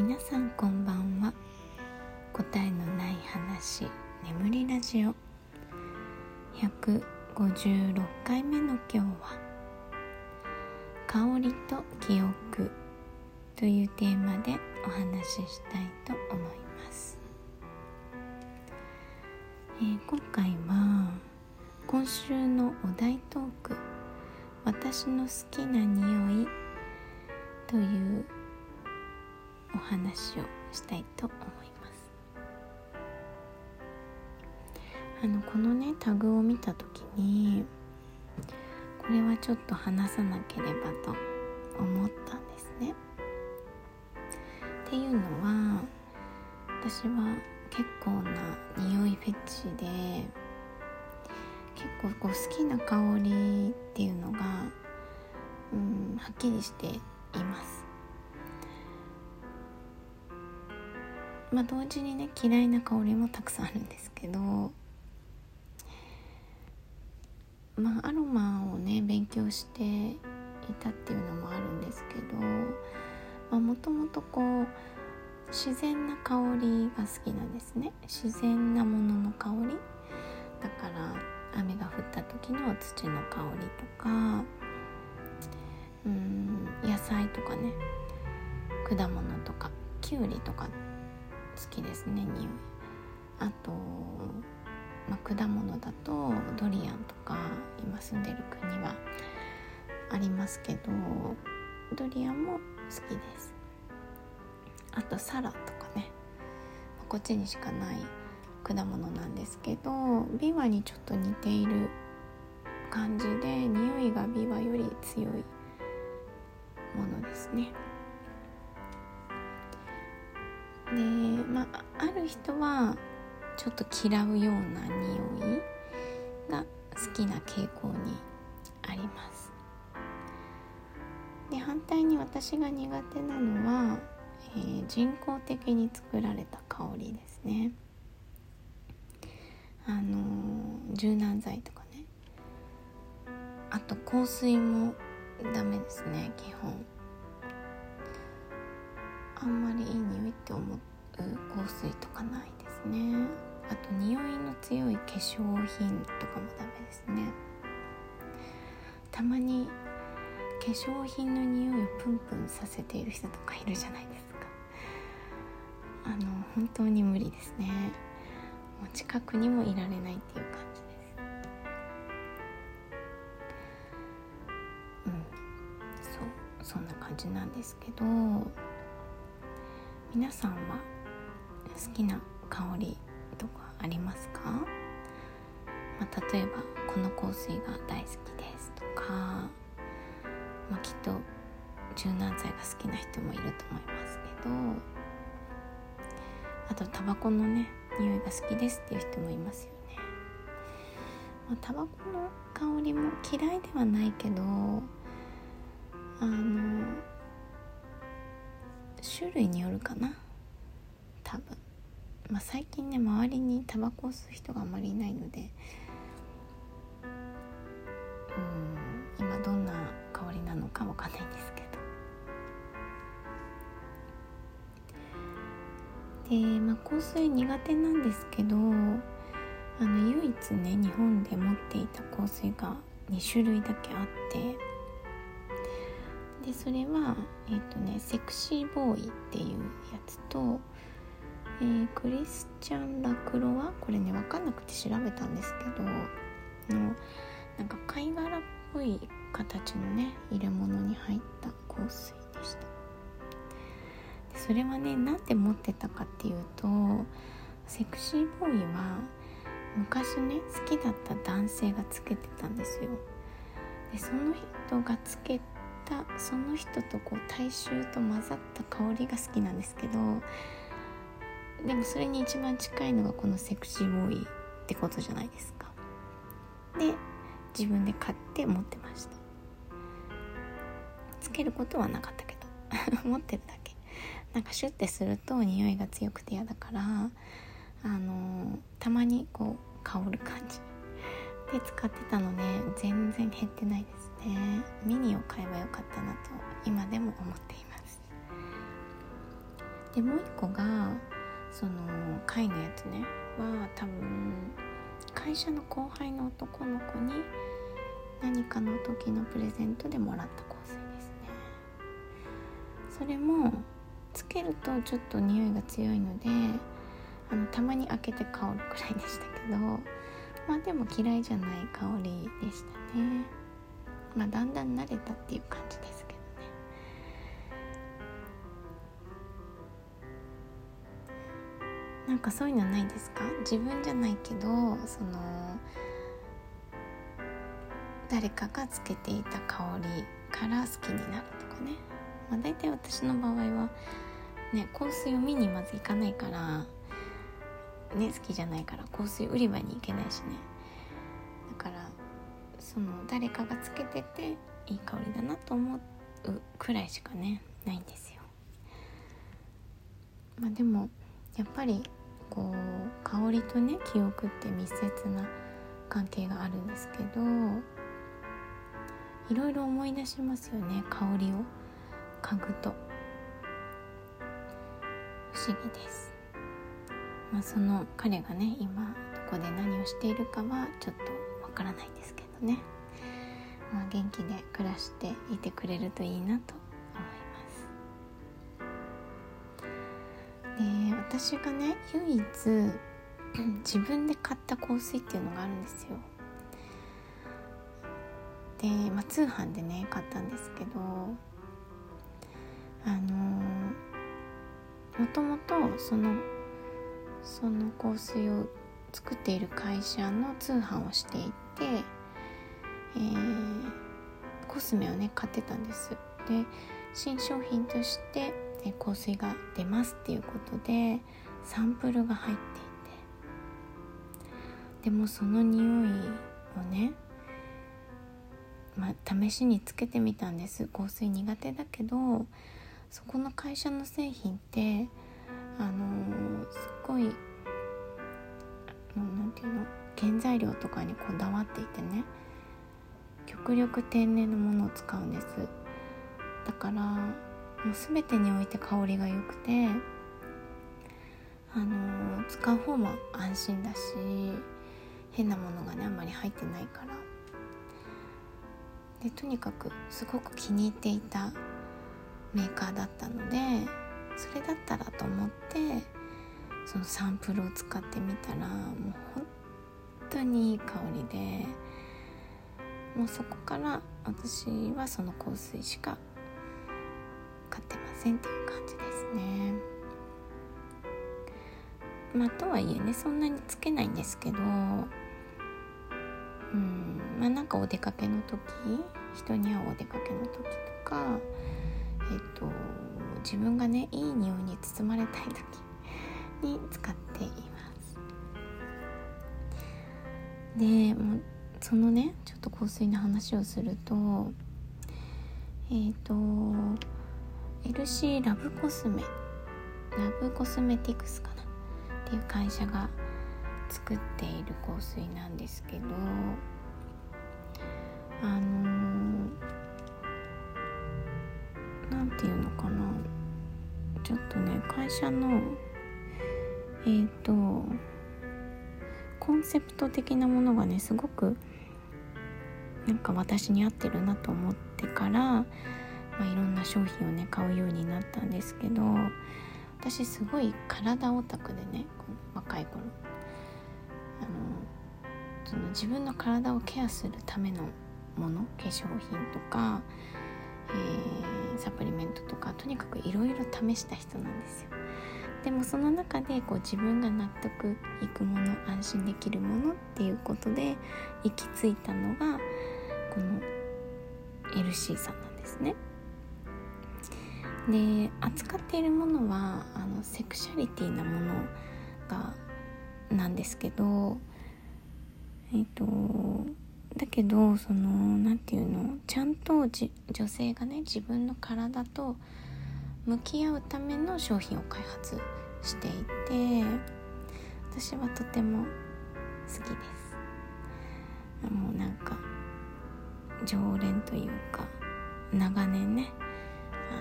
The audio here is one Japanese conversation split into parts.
皆さんこんばんは。答えのない話眠りラジオ。156回目の今日は「香りと記憶」というテーマでお話ししたいと思います、えー、今回は今週のお題トーク「私の好きな匂い」というお話をしたいと思います。あのこのねタグを見た時にこれはちょっと話さなければと思ったんですね。っていうのは私は結構な匂いフェチで結構こう好きな香りっていうのがうんはっきりしています。まあ同時にね嫌いな香りもたくさんあるんですけどまあアロマをね勉強していたっていうのもあるんですけどもともとこう自然な香りが好きなんですね。自然なものの香り。だから雨が降った時の土の香りとかうん野菜とかね果物とかきゅうりとか好きですね匂いあと、まあ、果物だとドリアンとか今住んでる国はありますけどドリアンも好きです。あとサラとかね。こっちにしかない果物なんですけどビワにちょっと似ている感じで匂いがビワより強いものですね。でまあある人はちょっと嫌うような匂いが好きな傾向にあります。で反対に私が苦手なのは、えー、人工的に作られた香りですね。あのー、柔軟剤とかね。あと香水もダメですね基本。あんまりいい匂いって思う香水とかないですね。あと匂いの強い化粧品とかもダメですね。たまに化粧品の匂いをプンプンさせている人とかいるじゃないですか。あの本当に無理ですね。もう近くにもいられないっていう感じです。うん。そうそんな感じなんですけど。皆さんは好きな香りとかありますか、まあ、例えばこの香水が大好きですとか、まあ、きっと柔軟剤が好きな人もいると思いますけどあとタバコのね匂いが好きですっていう人もいますよね、まあ、タバコの香りも嫌いではないけどあの種類によるかな。多分。まあ最近ね周りにタバコを吸う人があまりいないので。うん今どんな香りなのかわかんないんですけど。でまあ香水苦手なんですけどあの唯一ね日本で持っていた香水が2種類だけあって。でそれはえっ、ー、とねセクシーボーイっていうやつと、えー、クリスチャン・ラクロワ？これね分かんなくて調べたんですけどのなんか貝殻っぽい形のね入れ物に入った香水でした。でそれはねなんで持ってたかっていうとセクシーボーイは昔ね好きだった男性がつけてたんですよ。でその人がつけたその人とこう大衆と混ざった香りが好きなんですけどでもそれに一番近いのがこのセクシーボーイってことじゃないですか。で自分で買って持ってました。つけることはなかったけど。持ってるだけ。なんかシュッてすると匂いが強くて嫌だからあのたまにこう香る感じ。で使ってたので全然減ってないですね。ミニを買えばよかったなと今でも思っています。でもう一個がその貝のやつね。は多分会社の後輩の男の子に何かの時のプレゼントでもらった香水ですね。それもつけるとちょっと匂いが強いのであのたまに開けて香るくらいでしたけどまあでも嫌いじゃない香りでしたね。まあだんだん慣れたっていう感じですけどね。なんかそういうのないですか？自分じゃないけどその誰かがつけていた香りから好きになるとかね、まあ、大体私の場合はね香水を見にまず行かないからね好きじゃないから香水売り場に行けないしね。だからその誰かがつけてていい香りだなと思うくらいしかねないんですよ。まあでもやっぱりこう香りとね記憶って密接な関係があるんですけどいろいろ思い出しますよね香りを。嗅ぐと。不思議です。まあ、その彼がね今どこで何をしているかはちょっとわからないんですけどね、まあ、元気で暮らしていてくれるといいなと思います。で私がね唯一 自分で買った香水っていうのがあるんですよ。で、まあ、通販でね買ったんですけどあのもともとそのその香水を作っている会社の通販をしていて、えー、コスメをね買ってたんです。で新商品として香水が出ますっていうことでサンプルが入っていて。でもその匂いをねまあ、試しにつけてみたんです。香水苦手だけどそこの会社の製品ってあのー、すっごい何て言うの原材料とかにこだわっていてね。極力天然のものを使うんです。だからもう全てにおいて香りが良くてあのー、使う方も安心だし変なものがねあんまり入ってないから。でとにかくすごく気に入っていたメーカーだったのでそれだったらと思ってそのサンプルを使ってみたらもう本当にいい香りでもうそこから私はその香水しか買ってませんっていう感じですね。まあとはいえねそんなにつけないんですけどうんまあなんかお出かけの時人に会うお出かけの時自分がねいい匂いに包まれたい時に使っています。でもうそのねちょっと香水の話をするとえっ、と LC ラブコスメラブコスメティクスかな？っていう会社が作っている香水なんですけどあの何て言うのかな？ちょっとね会社のえっ、ー、とコンセプト的なものがねすごくなんか私に合ってるなと思ってから、まあ、いろんな商品をね買うようになったんですけど私すごい体オタクでね若い頃あのその自分の体をケアするためのもの化粧品とか、えー、サプリメントとかとにかくいろいろ試した人なんですよ。でもその中でこう自分が納得いくもの安心できるものっていうことで行き着いたのがこの LC さんなんですね。で扱っているものはあのセクシャリティなものがなんですけどえっ、とだけどその何て言うのちゃんとじ女性がね自分の体と向き合うための商品を開発していて私はとても好きです。もうなんか常連というか長年ねあ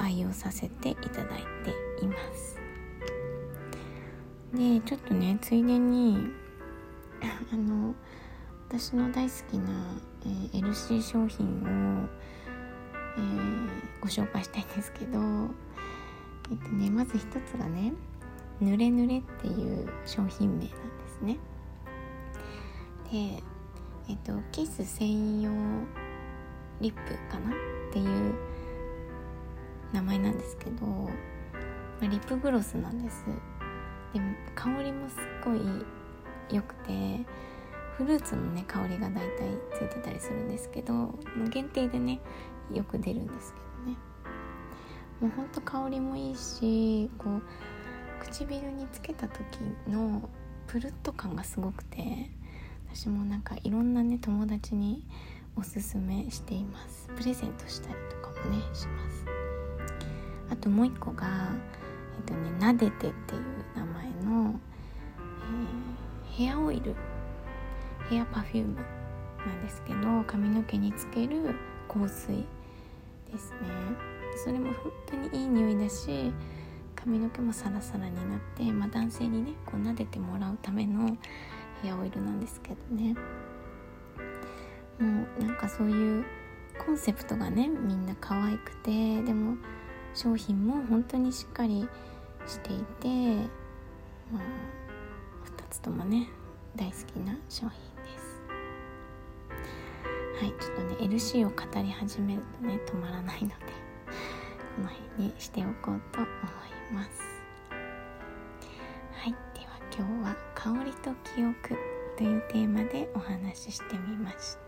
の愛用させていただいています。でちょっとねついでに あの私の大好きな、えー、LC 商品を、えー、ご紹介したいんですけどえっとねまず一つがね「ぬれぬれ」っていう商品名なんですね。でえっとキス専用リップかな？っていう名前なんですけど、まあ、リップグロスなんです。で香りもすっごい良くてフルーツのね香りがだいたいついてたりするんですけど限定でねよく出るんですけどね。もうほんと香りもいいしこう唇につけた時のプルッと感がすごくて私もなんかいろんなね友達におすすめしています。プレゼントしたりとかもねします。あともう一個がえっとね「なでて」っていう名前の、ヘアオイル。ヘアパフューム。なんですけど髪の毛につける香水ですね。それも本当にいい匂いだし髪の毛もサラサラになって、まあ、男性にねこう撫でてもらうためのヘアオイルなんですけどね。もうなんかそういうコンセプトがねみんな可愛くてでも商品も本当にしっかりしていてともね大好きな商品です。はいちょっとね LC を語り始めるとね止まらないのでこの辺にしておこうと思います。はいでは今日は「香りと記憶」というテーマでお話ししてみました。